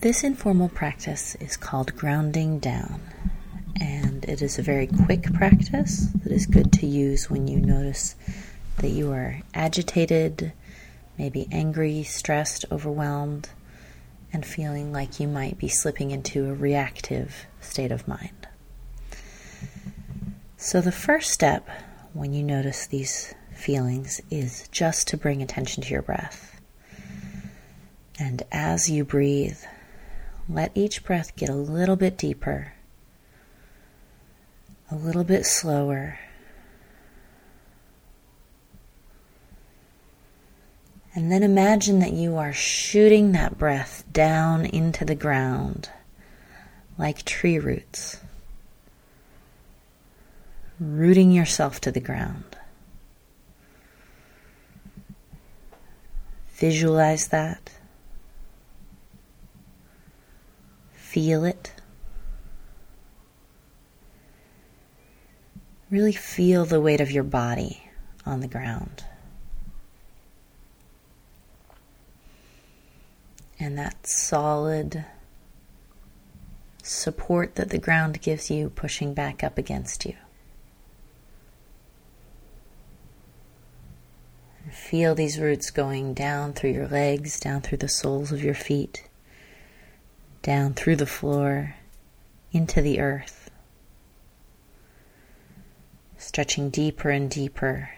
This informal practice is called grounding down, and it is a very quick practice that is good to use when you notice that you are agitated, maybe angry, stressed, overwhelmed, and feeling like you might be slipping into a reactive state of mind. So, the first step when you notice these feelings is just to bring attention to your breath. And as you breathe, let each breath get a little bit deeper, a little bit slower. And then imagine that you are shooting that breath down into the ground like tree roots, rooting yourself to the ground. Visualize that. Feel it. Really feel the weight of your body on the ground. And that solid support that the ground gives you pushing back up against you. Feel these roots going down through your legs, down through the soles of your feet down through the floor into the earth, stretching deeper and deeper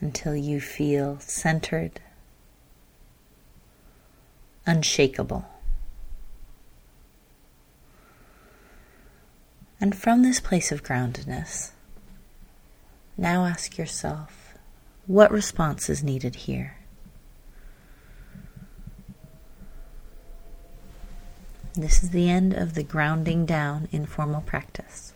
until you feel centered, unshakable. And from this place of groundedness, now ask yourself what response is needed here? This is the end of the grounding down in formal practice.